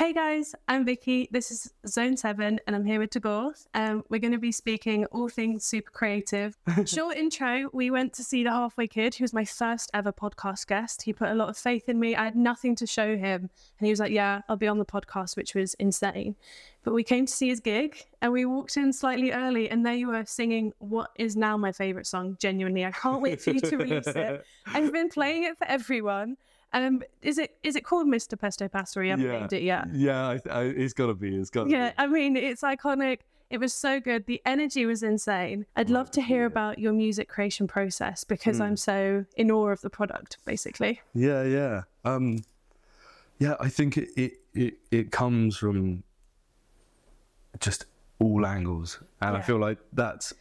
Hey guys, I'm Vicky. This is Zone 7 and I'm here with Tagore. Um, we're going to be speaking all things super creative. Short intro, we went to see The Halfway Kid, who was my first ever podcast guest. He put a lot of faith in me. I had nothing to show him. And he was like, Yeah, I'll be on the podcast, which was insane. But we came to see his gig and we walked in slightly early and there you were singing what is now my favourite song. Genuinely, I can't wait for you to release it. I've been playing it for everyone. Um, is it is it called Mr. Pesto Pasta? You haven't Yeah. named it yet. Yeah, I, I, it's got to be. It's got Yeah, I mean, it's iconic. It was so good. The energy was insane. I'd love to hear about your music creation process because Hmm. I'm so in awe of the product, basically. Yeah, yeah. Um, yeah, I think it, it, it, it comes from just all angles. And I feel like that's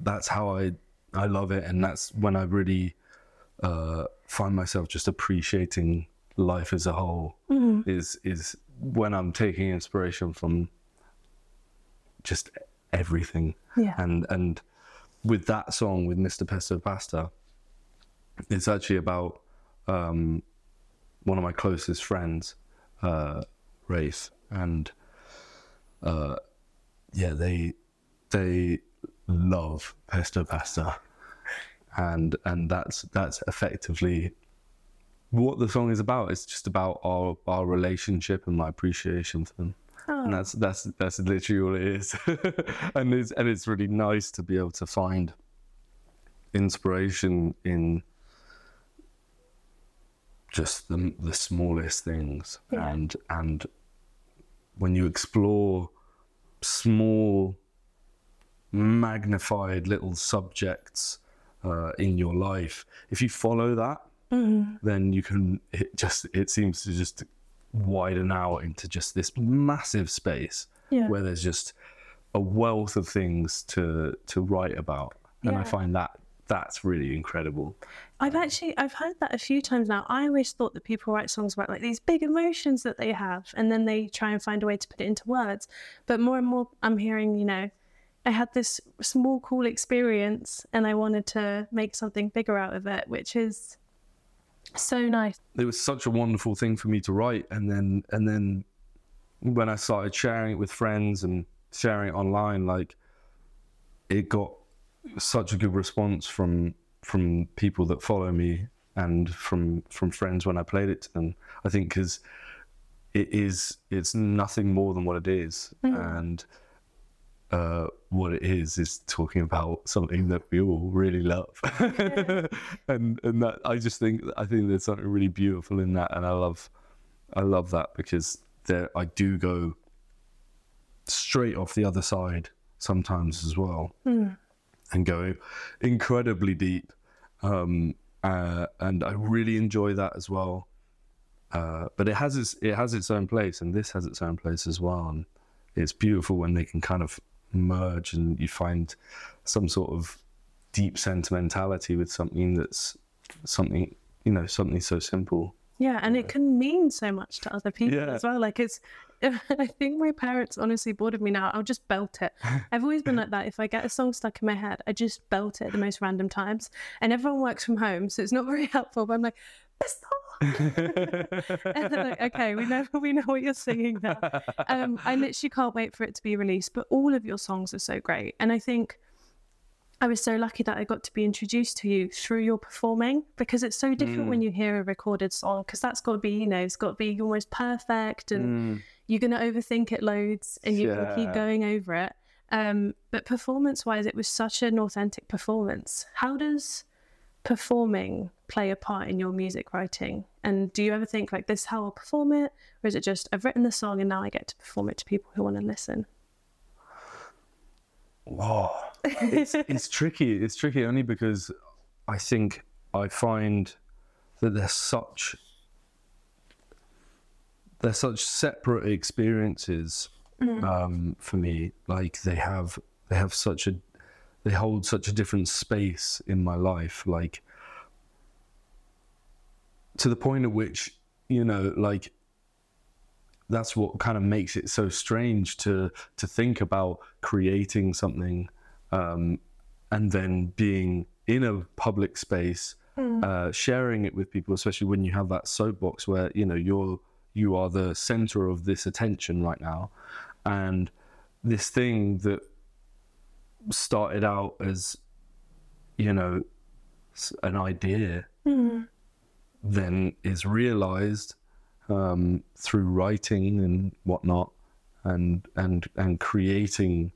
that's how I I love it and that's when I really uh, find myself just appreciating life as a whole is is when I'm taking inspiration from just everything. Yeah. And and with that song with Mr. Pesto Pasta, it's actually about um, one of my closest friends, uh, Rafe, and uh, yeah, they they love pesto pasta, and and that's that's effectively what the song is about. It's just about our our relationship and my appreciation for them. And oh. that's that's that's literally all it is, and it's and it's really nice to be able to find inspiration in just the the smallest things, Yeah. and and when you explore small, magnified little subjects uh, in your life, if you follow that, then you can. It just it seems to just widen out into just this massive space Yeah. where there's just a wealth of things to to write about, and I find that that's really incredible. I've actually I've heard that a few times now. I always thought that people write songs about like these big emotions that they have, and then they try and find a way to put it into words. But more and more, I'm hearing, you know, I had this small, cool experience, and I wanted to make something bigger out of it, which is so nice. it was such a wonderful thing for me to write and then and then when i started sharing it with friends and sharing it online like it got such a good response from from people that follow me and from from friends when i played it to them. I think because it is it's nothing more than what it is. Mm-hmm. And uh, what it is is talking about something that we all really love, and and that I just think I think there's something really beautiful in that, and I love I love that because there I do go straight off the other side sometimes as well, and go incredibly deep, um, uh, and I really enjoy that as well. Uh, but it has its it has its own place, and this has its own place as well. And it's beautiful when they can kind of merge, and you find some sort of deep sentimentality with something that's something you know something so simple. Yeah, and it can mean so much to other people Yeah. as well. Like it's, I think my parents honestly bored me now. I'll just belt it. I've always been like that. If I get a song stuck in my head, I just belt it at the most random times. And everyone works from home, so it's not very helpful. But I'm like, this song. and they're like, okay, we know we know what you're singing now. Um, I literally can't wait for it to be released. But all of your songs are so great, and I think. I was so lucky that I got to be introduced to you through your performing because it's so different when you hear a recorded song because that's got to be, you know, it's got to be almost perfect and you're going to overthink it loads and you're going to keep going over it. Um, but performance wise, it was such an authentic performance. How does performing play a part in your music writing? And do you ever think like this is how I'll perform it? Or is it just I've written the song and now I get to perform it to people who want to listen? Whoa. It's, it's tricky. It's tricky only because I think I find that there's such they're such separate experiences um, for me. Like they have they have such a they hold such a different space in my life. Like to the point at which you know like that's what kind of makes it so strange to to think about creating something um, and then being in a public space uh, sharing it with people especially when you have that soapbox where you know you're you are the center of this attention right now. And this thing that started out as you know an idea then is realized um, through writing and whatnot and and and creating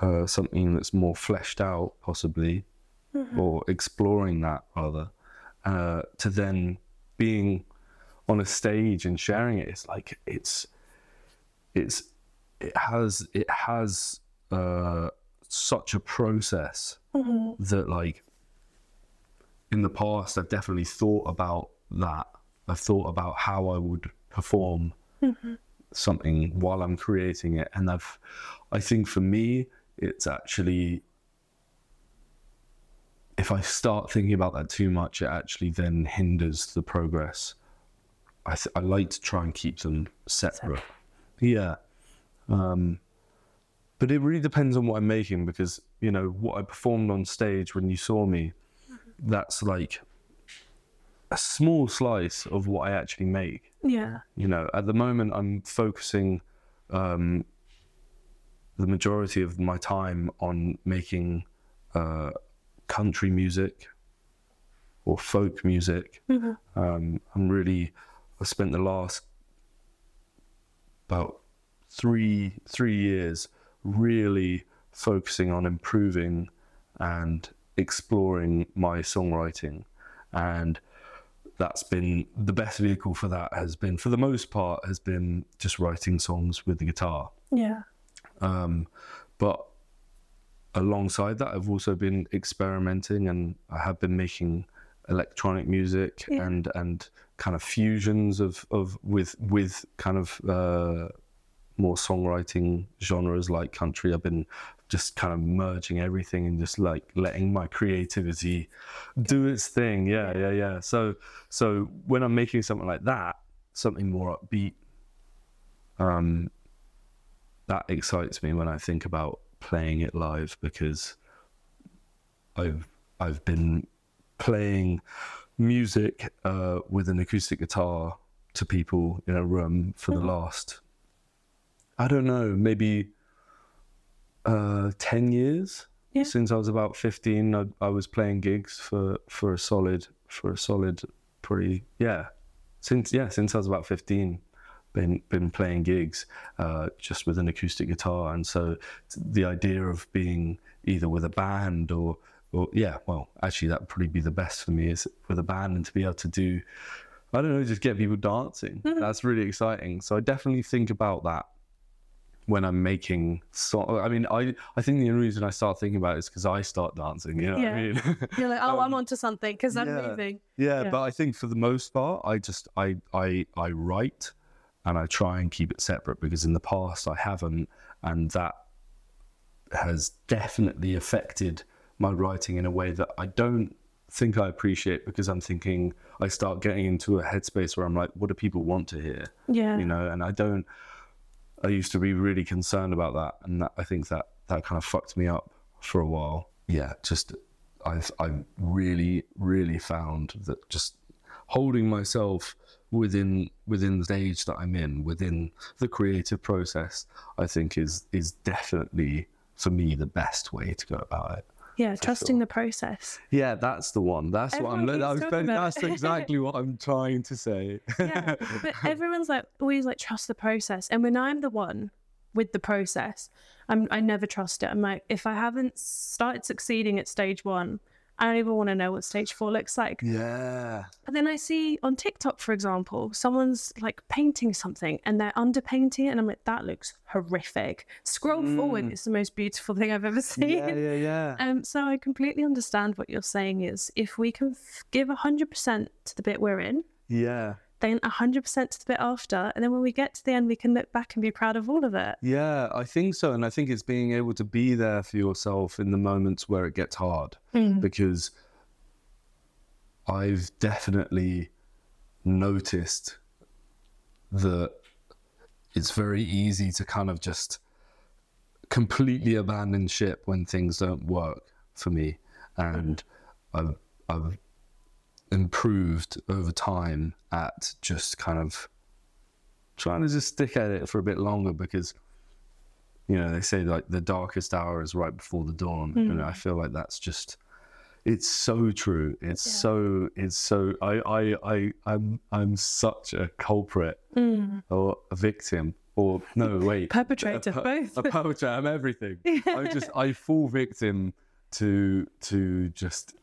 uh, something that's more fleshed out possibly or exploring that rather uh, to then being on a stage and sharing it. It's like it's it's it has it has uh, such a process that like in the past I've definitely thought about that I've thought about how I would perform something while I'm creating it and I've I think for me it's actually if I start thinking about that too much, it actually then hinders the progress. I th- I like to try and keep them separate. Yeah. Um, but it really depends on what I'm making because you know what I performed on stage when you saw me. That's like a small slice of what I actually make. Yeah. you know at the moment i'm focusing um, the majority of my time on making uh, country music or folk music. Um, i'm really i spent the last about three three years really focusing on improving and exploring my songwriting and that's been the best vehicle for that has been for the most part has been just writing songs with the guitar Yeah. um, but alongside that i've also been experimenting and i have been making electronic music Yeah. and and kind of fusions of of with with kind of uh, more songwriting genres like country i've been just kind of merging everything and just like letting my creativity do its thing. Yeah yeah. yeah so so when i'm making something like that something more upbeat um that excites me when i think about playing it live because i've i've been playing music uh, with an acoustic guitar to people in a room for the last i don't know maybe uh 10 years Yeah. since i was about 15 I, I was playing gigs for for a solid for a solid pretty yeah since yeah since i was about 15 been been playing gigs uh just with an acoustic guitar. And so the idea of being either with a band or or yeah well actually that would probably be the best for me is with a band and to be able to do i don't know just get people dancing. That's really exciting. So i definitely think about that when I'm making song. I mean, I I think the only reason I start thinking about it is because I start dancing. You know what I Yeah. mean? You're like, oh, I'm um, onto something because I'm yeah. moving. yeah, Yeah. but I think for the most part, I just I I I write and I try and keep it separate because in the past I haven't, and that has definitely affected my writing in a way that I don't think I appreciate because I'm thinking I start getting into a headspace where I'm like, what do people want to hear? Yeah. you know and i don't i used to be really concerned about that and that, i think that that kind of fucked me up for a while. Yeah just i've i've really really found that just holding myself within within the stage that i'm in within the creative process i think is is definitely for me the best way to go about it Yeah. Trusting sure. the process. yeah that's the one that's what i'm Everyone keeps that's, talking about that's it. exactly what i'm trying to say yeah but everyone's like always like trust the process and when i'm the one with the process i'm i never trust it i'm like if i haven't started succeeding at stage one i don't even want to know what stage four looks like. Yeah. But then i see on tiktok for example someone's like painting something and they're underpainting it and i'm like that looks horrific. Scroll forward it's the most beautiful thing i've ever seen. Yeah yeah yeah. Um, so I completely understand what you're saying is if we can f- give 100% to the bit we're in, yeah then 100% to the bit after. And then when we get to the end, we can look back and be proud of all of it. Yeah, I think so. And I think it's being able to be there for yourself in the moments where it gets hard. Mm. Because I've definitely noticed that it's very easy to kind of just completely abandon ship when things don't work for me. And I've, I've improved over time at just kind of trying to just stick at it for a bit longer because you know they say like the darkest hour is right before the dawn. And mm. i feel like that's just it's so true. It's Yeah. so it's so i i i i'm i'm such a culprit mm. or a victim or no wait. Perpetrator, a, per- both. a perpetrator i'm everything. I just i fall victim to to just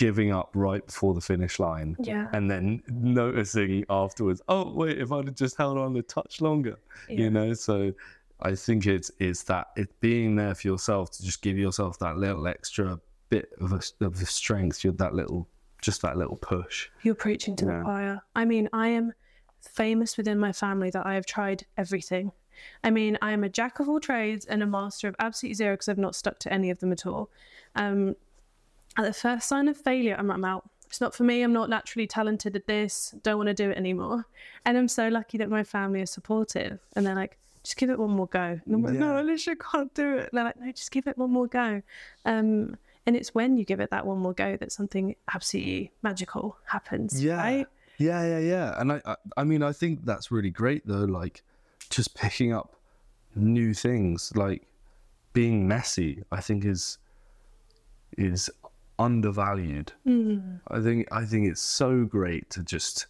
giving up right before the finish line Yeah. and then noticing afterwards oh wait if i'd have just held on a touch longer Yeah. you know so i think it's it's that it's being there for yourself to just give yourself that little extra bit of, a, of the strength that little just that little push You're preaching to Yeah. the choir. I mean, I am famous within my family that I have tried everything. I mean, I am a jack of all trades and a master of absolutely zero because I've not stuck to any of them at all. Um, at the first sign of failure, I'm, I'm out. It's not for me. I'm not naturally talented at this. Don't want to do it anymore. And I'm so lucky that my family is supportive. And they're like, just give it one more go. And I'm like, no, Alicia can't do it. And they're like, no, just give it one more go. Um, and it's when you give it that one more go that something absolutely magical happens. Right? yeah yeah yeah and I, I i mean i think that's really great though like just picking up new things like being messy i think is is undervalued hmm. i think i think it's so great to just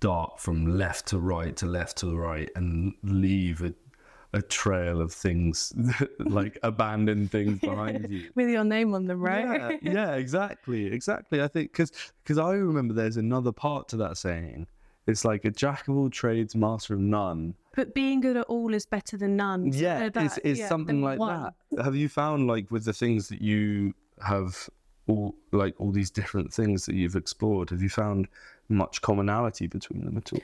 dart from left to right to left to right and leave a, a trail of things like abandoned things behind you With your name on them, right? yeah, yeah, exactly, exactly. I think because because I remember there's another part to that saying. It's like a jack of all trades, master of none. But being good at all is better than none. Yeah, uh, that- it's, it's yeah, something like one. that. Have you found like with the things that you have all like all these different things that you've explored? Have you found much commonality between them at all?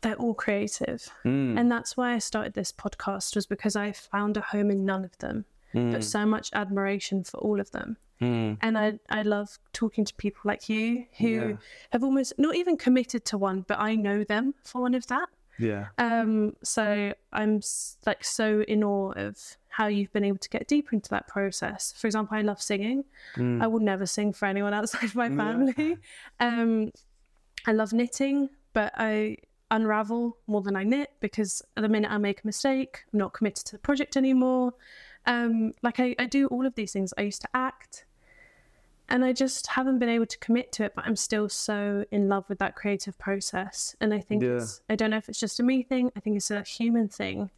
They're all creative. Mm. And that's why I started this podcast was because I found a home in none of them, Mm. but so much admiration for all of them. Mm. And I, I love talking to people like you who Yeah. have almost not even committed to one, but I know them for one of that. Yeah. Um, so I'm like so in awe of how you've been able to get deeper into that process. For example, I love singing. I will never sing for anyone outside of my family. Um, I love knitting, but I unravel more than I knit because at the minute I make a mistake, I'm not committed to the project anymore. Um, like I, I do all of these things. I used to act and I just haven't been able to commit to it, but I'm still so in love with that creative process. And I think Yeah. it's, I don't know if it's just a me thing, I think it's a human thing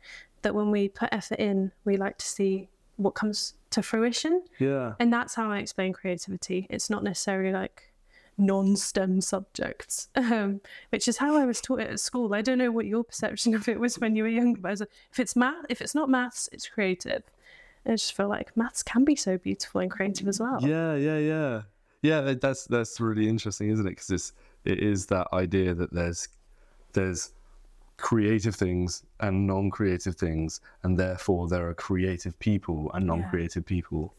that when we put effort in, we like to see what comes to fruition. Yeah. And that's how I explain creativity. It's not necessarily like non-STEM subjects, um, which is how I was taught it at school. I don't know what your perception of it was when you were younger, but like, if it's math, if it's not maths, it's creative. And I just feel like maths can be so beautiful and creative as well. Yeah, yeah, yeah, yeah. That's that's really interesting, isn't it? Because it's it is that idea that there's there's creative things and non-creative things, and therefore there are creative people and non-creative people.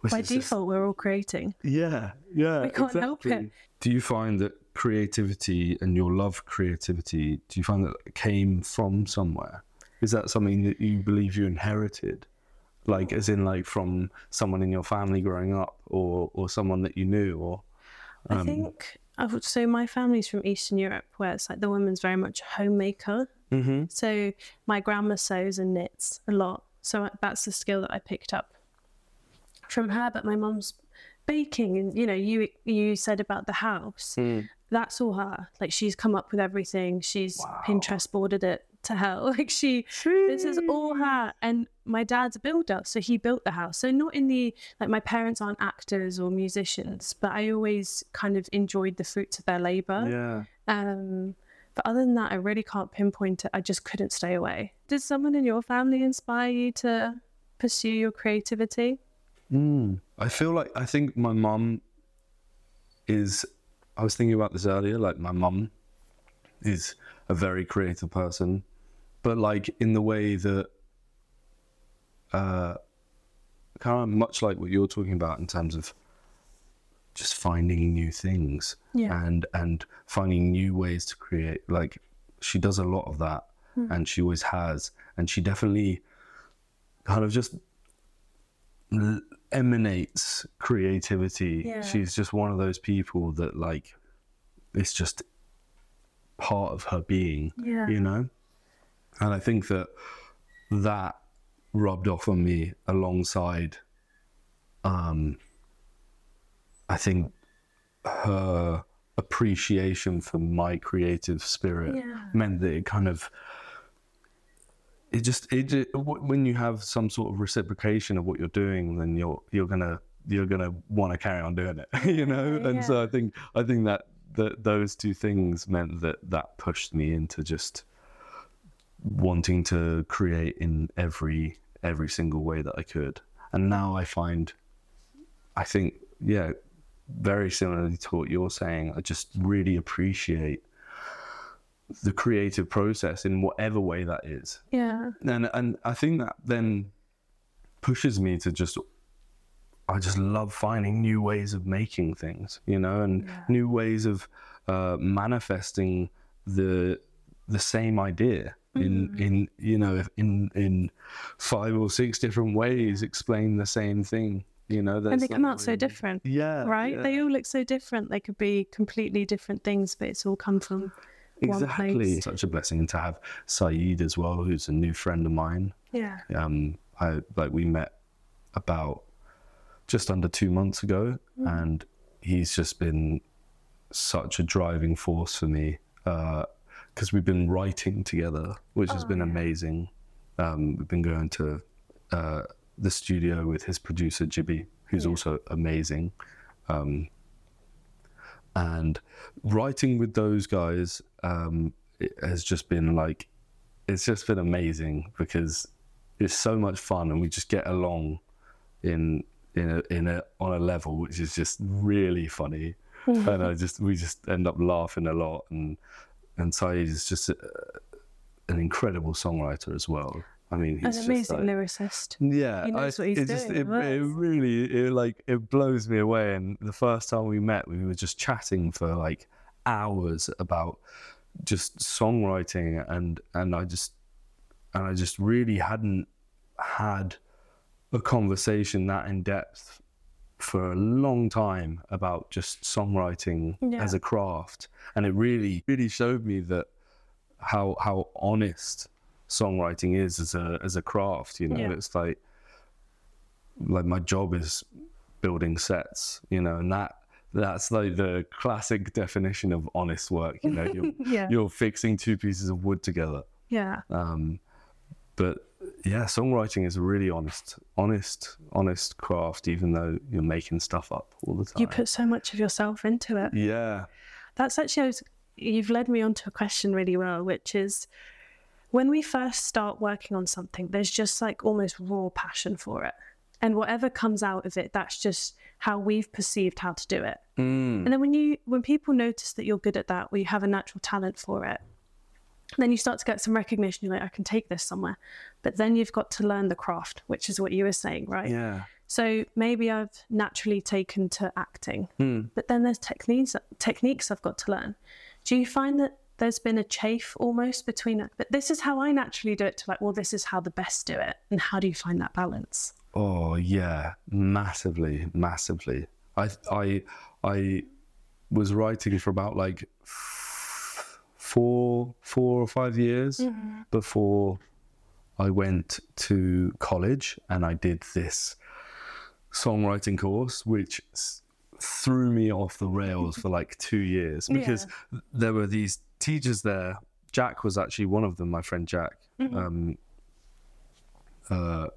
which By is just- default, we're all creating. yeah, yeah. We can't help it. Do you find that creativity and your love creativity, do you find that came from somewhere? Is that something that you believe you inherited? Like, as in, like, from someone in your family growing up, or or someone that you knew, or Um, I think would so my family's from Eastern Europe, where it's like the woman's very much a homemaker. mm-hmm. So my grandma sews and knits a lot. So that's the skill that I picked up from her. But my mum's baking, and you know, you you said about the house. Mm. That's all her. Like she's come up with everything. She's Pinterest boarded it to hell. Like she, this is all her. And my dad's a builder, so he built the house. So not in the like my parents aren't actors or musicians, but I always kind of enjoyed the fruits of their labor. yeah. Um, but other than that, I really can't pinpoint it. I just couldn't stay away. Did someone in your family inspire you to pursue your creativity? Mm. I feel like I think my mum is. I was thinking about this earlier. Like my mum is a very creative person, but like in the way that, uh, kind of much like what you're talking about in terms of just finding new things Yeah. and and finding new ways to create. Like she does a lot of that, and she always has, and she definitely kind of just emanates creativity. Yeah. She's just one of those people that like it's just part of her being Yeah. you know and i think that that rubbed off on me alongside um i think her appreciation for my creative spirit Yeah. meant that it kind of it just it w- when you have some sort of reciprocation of what you're doing then you're you're gonna you're gonna want to carry on doing it you know Yeah, and so i think i think that that those two things meant that that pushed me into just wanting to create in every every single way that i could and now i find i think yeah very similarly to what you're saying i just really appreciate the creative process in whatever way that is Yeah. and and I think that then pushes me to just I just love finding new ways of making things, you know, and Yeah. new ways of uh, manifesting the the same idea in mm. in you know in in five or six different ways explain the same thing you know And they come out so different. yeah Right? yeah. They all look so different. They could be completely different things, but it's all come from one exactly place. such a blessing to have Saeed as well who's a new friend of mine Yeah. um i like we met about just under two months ago mm. and he's just been such a driving force for me uh, because we've been writing together which has Oh, been yeah. amazing um we've been going to uh the studio with his producer Jibby who's Yeah. also amazing um and writing with those guys um has just been like it's just been amazing because it's so much fun and we just get along in in a in a on a level which is just really funny and I just we just end up laughing a lot and and Saeed is just a, an incredible songwriter as well. I mean, he's just an amazing like, lyricist. yeah, He knows I, what he's it just doing it, it really it like it blows me away. And the first time we met, we were just chatting for like hours about just songwriting, and and I just and I just really hadn't had a conversation that in depth for a long time about just songwriting Yeah. as a craft, and it really really showed me that how how honest songwriting is as a as a craft you know Yeah. it's like like my job is building sets you know and that that's like the classic definition of honest work you know you're, Yeah. you're fixing two pieces of wood together Yeah. um but yeah songwriting is a really honest honest honest craft even though you're making stuff up all the time You put so much of yourself into it. yeah That's actually, was, you've led me on to a question really well, which is when we first start working on something, there's just like almost raw passion for it. And whatever comes out of it, that's just how we've perceived how to do it. Mm. And then when you, when people notice that you're good at that, or you have a natural talent for it, then you start to get some recognition. You're like, I can take this somewhere. But then you've got to learn the craft, which is what you were saying, right? yeah So maybe I've naturally taken to acting, Hmm. but then there's techniques techniques I've got to learn. Do you find that there's been a chafe almost between? But this is how I naturally do it. To like, well, this is how the best do it, and how do you find that balance? Oh yeah, massively, massively. I I I was writing for about like four four or five years before I went to college and I did this songwriting course, which threw me off the rails for like two years because there were these teachers there. Jack was actually one of them, my friend Jack. Um, uh,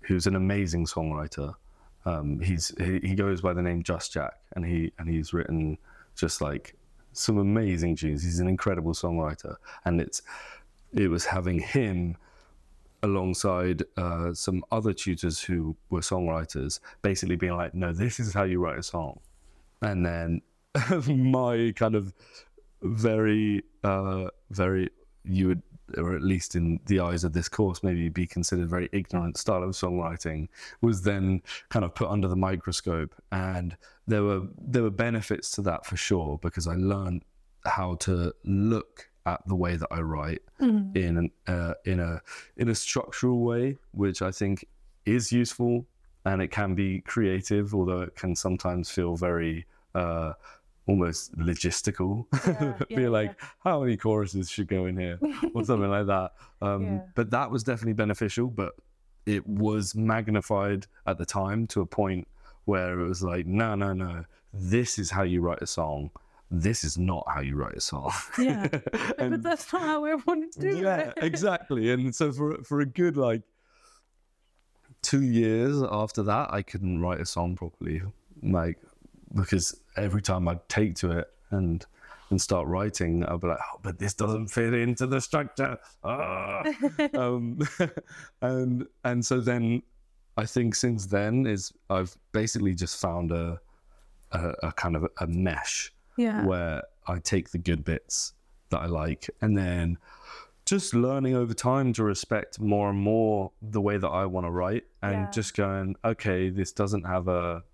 who's an amazing songwriter. Um, he's he, he goes by the name Just Jack, and he and he's written just like some amazing tunes. He's an incredible songwriter, and it's it was having him alongside uh, some other tutors who were songwriters, basically being like, "No, this is how you write a song," and then my kind of very uh, very you would or at least in the eyes of this course, maybe be considered very ignorant style of songwriting, was then kind of put under the microscope. And there were there were benefits to that for sure, because I learned how to look at the way that I write in an, uh, in a in a structural way, which I think is useful and it can be creative, although it can sometimes feel very uh, almost logistical. Yeah, Be yeah, like, how many choruses should go in here, or something like that. Um, Yeah. But that was definitely beneficial. But it was magnified at the time to a point where it was like, no, no, no, this is how you write a song. This is not how you write a song. Yeah. but that's not how everyone wanted to do yeah, it. exactly. And so for for a good like two years after that, I couldn't write a song properly, like because every time I'd take to it and and start writing, I'd be like, oh, but this doesn't fit into the structure. Ah. um, and and so then I think since then is I've basically just found a a, a kind of a mesh Yeah. where I take the good bits that I like and then just learning over time to respect more and more the way that I want to write and Yeah. just going, okay, this doesn't have a,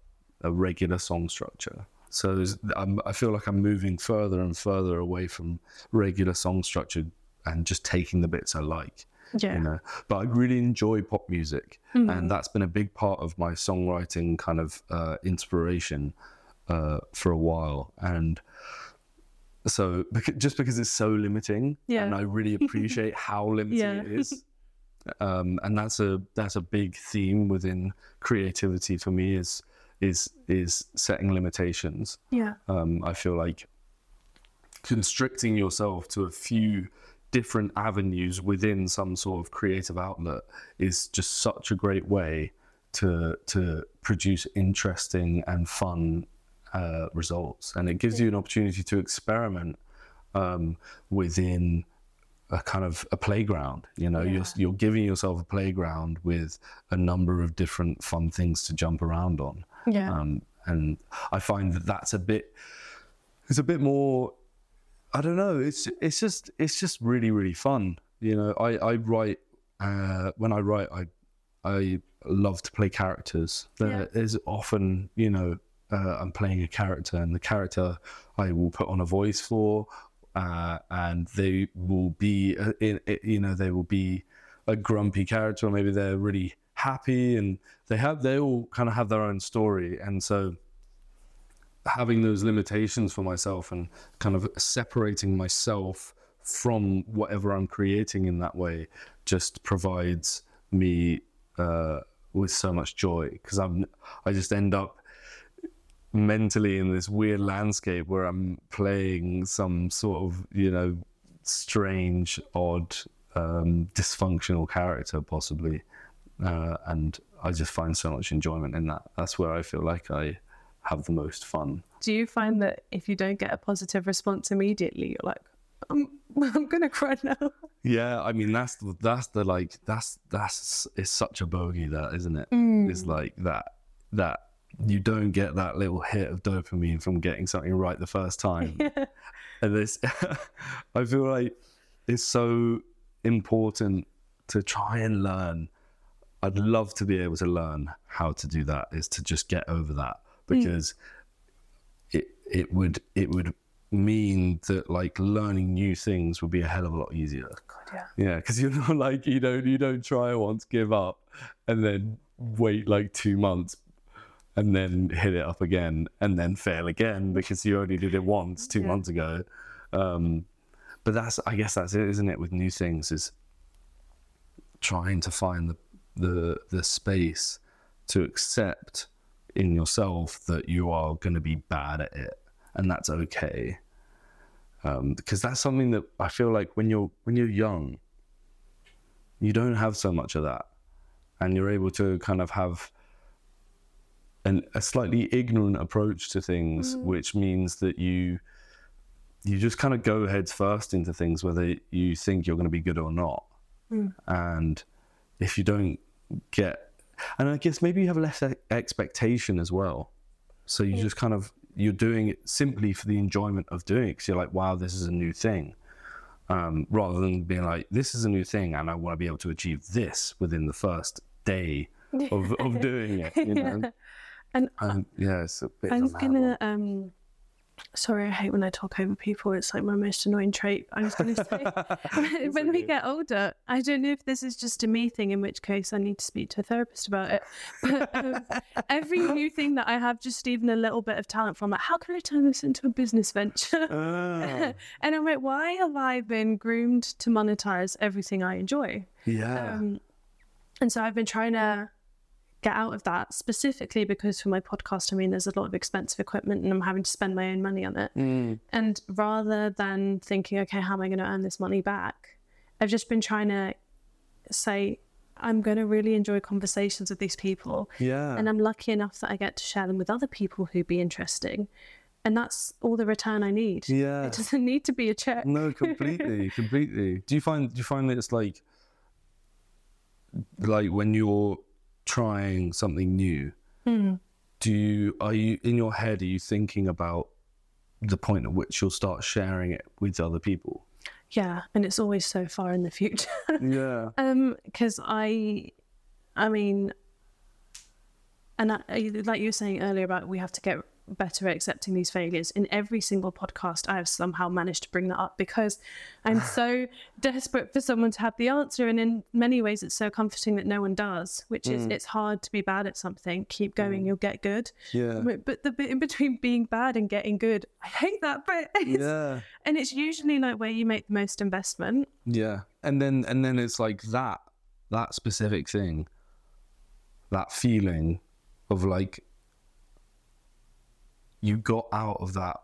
a regular song structure. So I'm, I feel like I'm moving further and further away from regular song structure and just taking the bits I like Yeah. you know but i really enjoy pop music Mm-hmm. and that's been a big part of my songwriting kind of uh, inspiration uh, for a while and so just because it's so limiting Yeah. and i really appreciate how limiting Yeah. it is um, and that's a that's a big theme within creativity for me is is is setting limitations Yeah. um, I feel like constricting yourself to a few different avenues within some sort of creative outlet is just such a great way to to produce interesting and fun uh, results, and it gives you an opportunity to experiment um, within a kind of a playground. You know, you're you're giving yourself a playground with a number of different fun things to jump around on Yeah. um, and I find that that's a bit it's a bit more I don't know it's it's just it's just really really fun you know I I write uh, when I write I I love to play characters. There is often you know uh, I'm playing a character and the character I will put on a voice for uh, and they will be uh, in, in you know they will be a grumpy character or maybe they're really happy and they have they all kind of have their own story. And so having those limitations for myself and kind of separating myself from whatever I'm creating in that way just provides me uh, with so much joy. Because I'm I just end up mentally in this weird landscape where I'm playing some sort of you know strange odd um, dysfunctional character possibly uh, and I just find so much enjoyment in that. That's where I feel like I have the most fun Do you find that if you don't get a positive response immediately, you're like, I'm, I'm gonna cry now. Yeah, I mean that's the, that's the like that's that's it's such a bogey that isn't it? Mm. It's like that that you don't get that little hit of dopamine from getting something right the first time, and this I feel like it's so important to try and learn. I'd love to be able to learn how to do that. Is to just get over that because it it would it would mean that like learning new things would be a hell of a lot easier. yeah. Yeah, because you're not like you don't you don't try once, give up, and then wait like two months, and then hit it up again, and then fail again because you only did it once two Yeah. months ago. Um, but that's I guess that's it, isn't it? With new things, is trying to find the the the space to accept in yourself that you are going to be bad at it, and that's okay. Um, because that's something that I feel like when you're when you're young, you don't have so much of that, and you're able to kind of have an, a slightly ignorant approach to things, which means that you you just kind of go heads first into things whether you think you're going to be good or not, and if you don't get, and I guess maybe you have less expectation as well, so you just kind of you're doing it simply for the enjoyment of doing it because you're like, wow, this is a new thing. Um, rather than being like, this is a new thing and I want to be able to achieve this within the first day of, of doing it, you know? And And yeah, it's a bit I was gonna um Sorry, I hate when I talk over people. It's like my most annoying trait. I was going to say, when we get older, I don't know if this is just a me thing, in which case I need to speak to a therapist about it. But um, every new thing that I have, just even a little bit of talent from, like, how can I turn this into a business venture? Ah, and I'm like, why have I been groomed to monetize everything I enjoy? yeah. Um, and so I've been trying to get out of that specifically because for my podcast, I mean, there's a lot of expensive equipment and I'm having to spend my own money on it. Mm. And rather than thinking, okay, how am I going to earn this money back? I've just been trying to say, I'm going to really enjoy conversations with these people. yeah. And I'm lucky enough that I get to share them with other people who'd be interesting. And that's all the return I need. yeah. It doesn't need to be a check. No, completely, completely. Do you find do you find that it's like like when you're trying something new, Hmm. do you are you in your head are you thinking about the point at which you'll start sharing it with other people? Yeah. And it's always so far in the future. Yeah. Um, because I, I mean, and I- like you were saying earlier about we have to get better at accepting these failures. In every single podcast, I have somehow managed to bring that up because I'm so desperate for someone to have the answer. And in many ways, it's so comforting that no one does. Which is, mm. it's hard to be bad at something. Keep going, mm. you'll get good. Yeah. But the bit in between being bad and getting good, I hate that bit. It's- Yeah. And it's usually like where you make the most investment. Yeah. And then and then it's like that that specific thing, that feeling of like you got out of that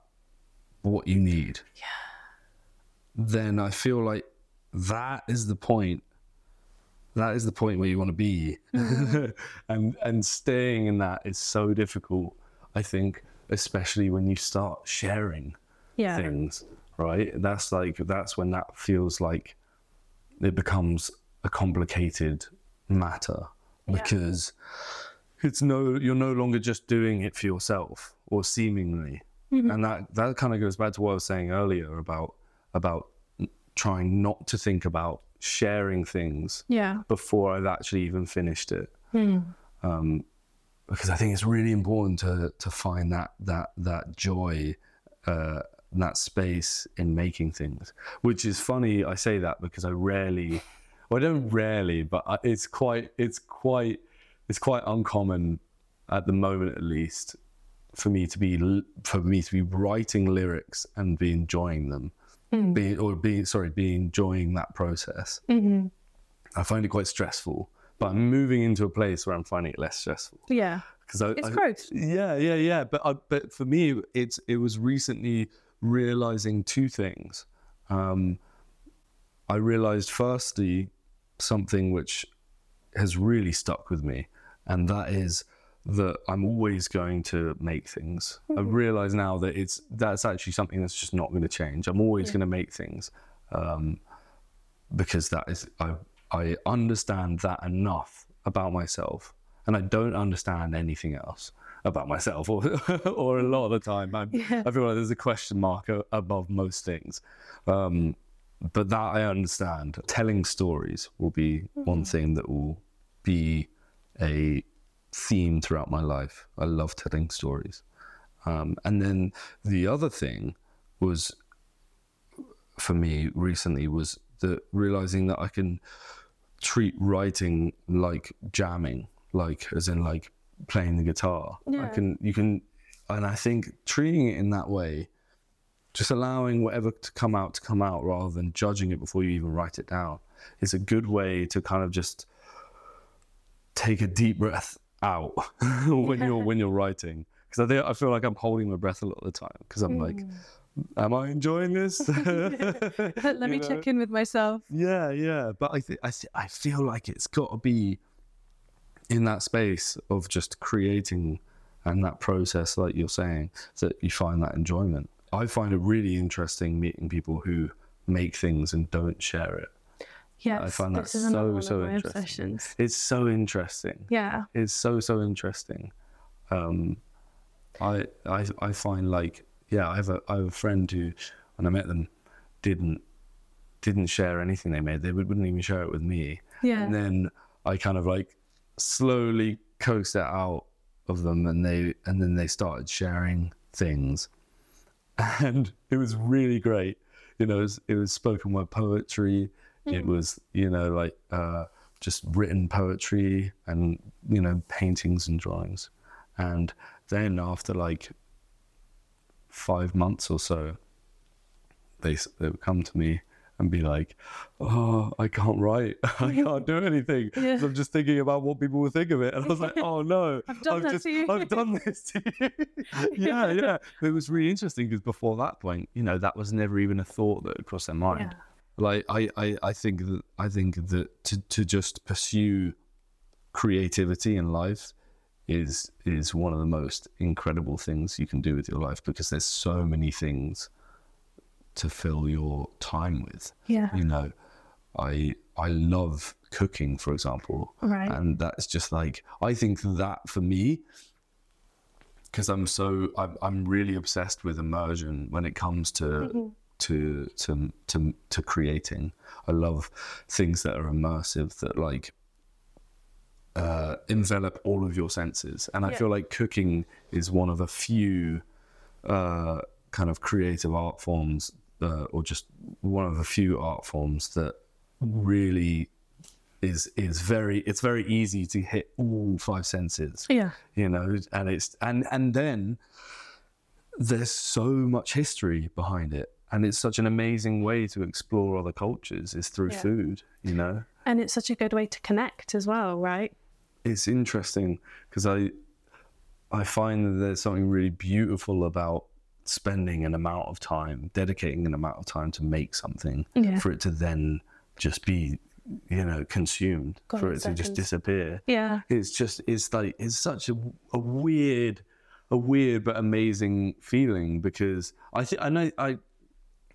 what you need. Yeah. Then I feel like that is the point. That is the point where you want to be. Mm-hmm. and and staying in that is so difficult, I think, especially when you start sharing Yeah. things, right? That's like that's when that feels like it becomes a complicated matter Yeah. because it's no you're no longer just doing it for yourself or seemingly. And that that kind of goes back to what I was saying earlier about about trying not to think about sharing things Yeah. before I've actually even finished it. Um, because I think it's really important to to find that that that joy, uh, that space in making things. Which is funny. I say that because I rarely, well, I don't rarely, but I, it's quite it's quite it's quite uncommon at the moment, at least, for me to be for me to be writing lyrics and be enjoying them, be or be sorry, be enjoying that process. hmm I find it quite stressful, but I'm moving into a place where I'm finding it less stressful Yeah. because It's I- growth. Yeah, yeah, yeah. But I, but for me, it's it was recently realizing two things. Um, I realized firstly something which has really stuck with me, and that is that I'm always going to make things. I realize now that it's that's actually something that's just not going to change. I'm always going to make things um, because that is I I understand that enough about myself, and I don't understand anything else about myself, or or a lot of the time I'm, I feel like there's a question mark above most things. Um, but that I understand. Telling stories will be one thing that will be a theme throughout my life. I love telling stories. Um, and then the other thing was for me recently was the realizing that I can treat writing like jamming, like as in like playing the guitar. Yeah. I can you can and I think treating it in that way, just allowing whatever to come out to come out rather than judging it before you even write it down is a good way to kind of just take a deep breath out when you're when you're writing because I think I feel like I'm holding my breath a lot of the time because I'm like, mm. am I enjoying this? Let me know? check in with myself. Yeah, yeah, but I think I th- I feel like it's got to be in that space of just creating and that process, like you're saying, that you find that enjoyment. I find it really interesting meeting people who make things and don't share it. Yes, find that this is another so, one so of my interesting. obsessions. It's so interesting. Yeah, It's so so interesting. Um, I I I find like yeah, I have a I have a friend who, when I met them, didn't didn't share anything they made. They would, wouldn't even share it with me. yeah, And then I kind of like slowly coaxed it out of them, and they and then they started sharing things, and it was really great. You know, it was, it was spoken word poetry. It was, you know, like uh, just written poetry and, you know, paintings and drawings. And then after like five months or so, they, they would come to me and be like, "Oh, I can't write. I can't do anything. Yeah. I'm just thinking about what people will think of it." And I was like, "Oh no, I've done that just, to you." I've done this to you." yeah, yeah. It was really interesting because before that point, you know, that was never even a thought that crossed their mind. Yeah. Like I, I, I think that I think that to to just pursue creativity in life is is one of the most incredible things you can do with your life because there's so many things to fill your time with. Yeah. You know, I I love cooking, for example, Right. and that's just like I think that for me, because I'm so I'm I'm really obsessed with immersion when it comes to mm-hmm. To to to to creating. I love things that are immersive that like uh, envelop all of your senses, and I Yeah. feel like cooking is one of a few uh, kind of creative art forms, uh, or just one of a few art forms that really is is very it's very easy to hit all five senses Yeah. you know and it's and and then there's so much history behind it and it's such an amazing way to explore other cultures is through Yeah. food you know And it's such a good way to connect as well, right? it's interesting because I I find that there's something really beautiful about spending an amount of time, dedicating an amount of time to make something, Yeah. for it to then just be, you know, consumed, Gone for it to just disappear. Yeah. It's just it's like it's such a, a weird, a weird but amazing feeling because I think I know I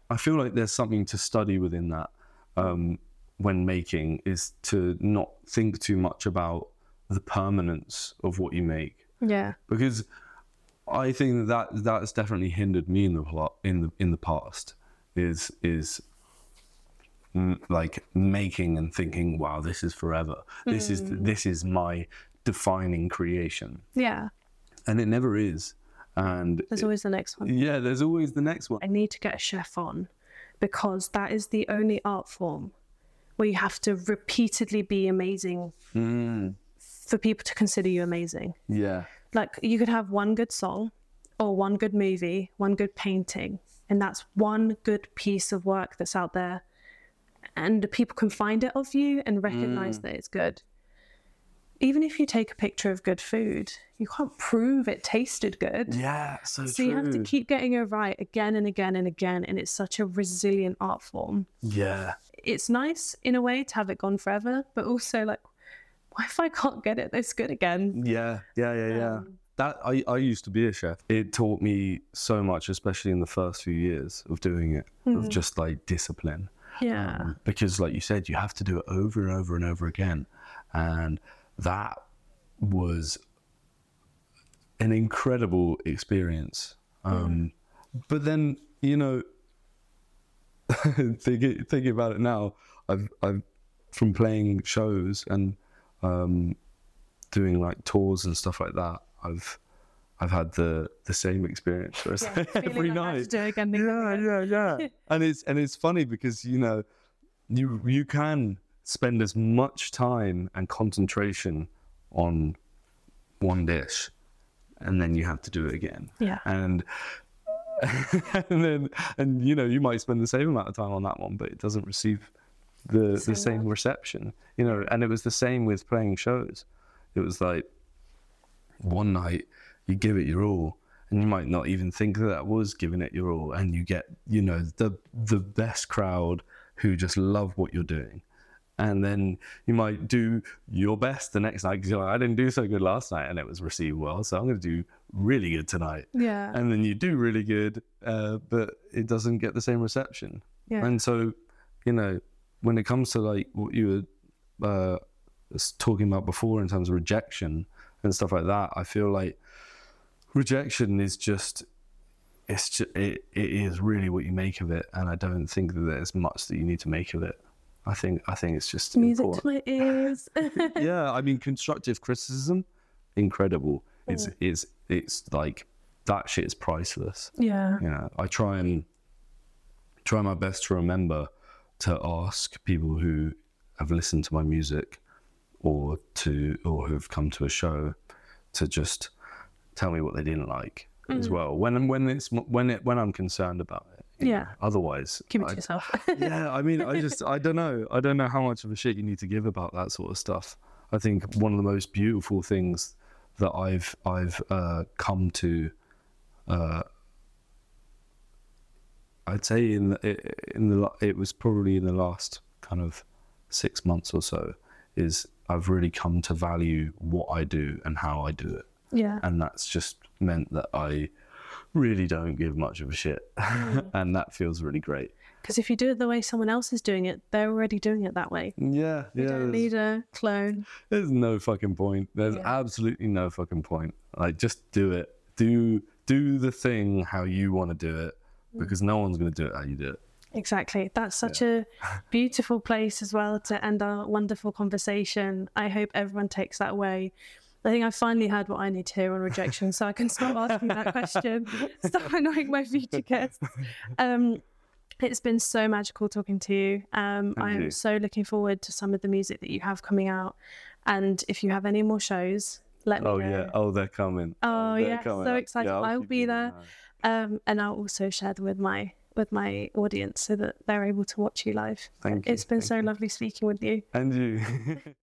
I feel like there's something to study within that um, when making is to not think too much about the permanence of what you make. Yeah. because I think that that's definitely hindered me in the plot in the in the past is is mm, like making and thinking wow this is forever. This is this is my defining creation. Yeah. and it never is and There's always the next one. yeah there's always the next one I need to get a chef on because that is the only art form where you have to repeatedly be amazing mm, for people to consider you amazing. yeah Like you could have one good song or one good movie, one good painting, and that's one good piece of work that's out there. And people can find it of you and recognize that it's good. Even if you take a picture of good food, you can't prove it tasted good. yeah so, So you have to keep getting it right again and again and again. And it's such a resilient art form. yeah It's nice in a way to have it gone forever, but also like, what if I can't get it this good again? Yeah, yeah, yeah, yeah. Um, that I, I used to be a chef. It taught me so much, especially in the first few years of doing it, of just like discipline. Yeah. Um, because, like you said, you have to do it over and over and over again, and that was an incredible experience. Um, But then, you know, thinking thinking about it now, I've I've from playing shows and um, doing like tours and stuff like that. I've I've had the the same experience Yeah, every night. do again and Yeah, again. yeah, yeah. and it's and it's funny because you know you you can spend as much time and concentration on one dish, and then you have to do it again. Yeah. and and then and you know you might spend the same amount of time on that one but it doesn't receive the the Same same reception. You know and it was the same with playing shows. It was like one night you give it your all and you might not even think that that was giving it your all and you get you know the the best crowd who just love what you're doing and then you might do your best the next night because you're like, I didn't do so good last night and it was received well, so I'm going to do really good tonight. Yeah. And then you do really good, uh, but it doesn't get the same reception. Yeah. And so, you know, when it comes to like what you were uh, talking about before in terms of rejection and stuff like that, I feel like rejection is just. It's just, it, it is really what you make of it, and I don't think that there's much that you need to make of it. I think I think it's just Music important to my ears. yeah, I mean, constructive criticism, incredible. It's it's it's like that shit is priceless. Yeah. You know, I try and try my best to remember to ask people who have listened to my music or to or who've come to a show to just tell me what they didn't like as mm. well. When when it's when it when I'm concerned about it. Yeah. Otherwise, Keep it I- to yourself. yeah, I mean, I just, I don't know. I don't know how much of a shit you need to give about that sort of stuff. I think one of the most beautiful things that I've, I've uh, come to, uh, I'd say in the, in the, it was probably in the last kind of six months or so, is I've really come to value what I do and how I do it, yeah. and that's just meant that I really don't give much of a shit, and that feels really great. Because if you do it the way someone else is doing it, they're already doing it that way. Yeah, You yeah. don't need a clone. There's no fucking point. There's Yeah. absolutely no fucking point. Like just do it. Do do the thing how you want to do it Mm. because no one's going to do it how you do it. Exactly. That's such a beautiful place as well to end our wonderful conversation. I hope everyone takes that away. I think I finally heard what I need to hear on rejection, so I can stop asking that question. Stop annoying my future guests. Um, it's been so magical talking to you. Um, I'm you. so looking forward to some of the music that you have coming out. And if you have any more shows, let me Oh know. yeah. Oh, they're coming. Oh, they're yeah, coming so excited. Yeah, I'll keep be there. Um, and I'll also share them with my with my audience so that they're able to watch you live. Thank you, It's been thank so you. lovely speaking with you. And you.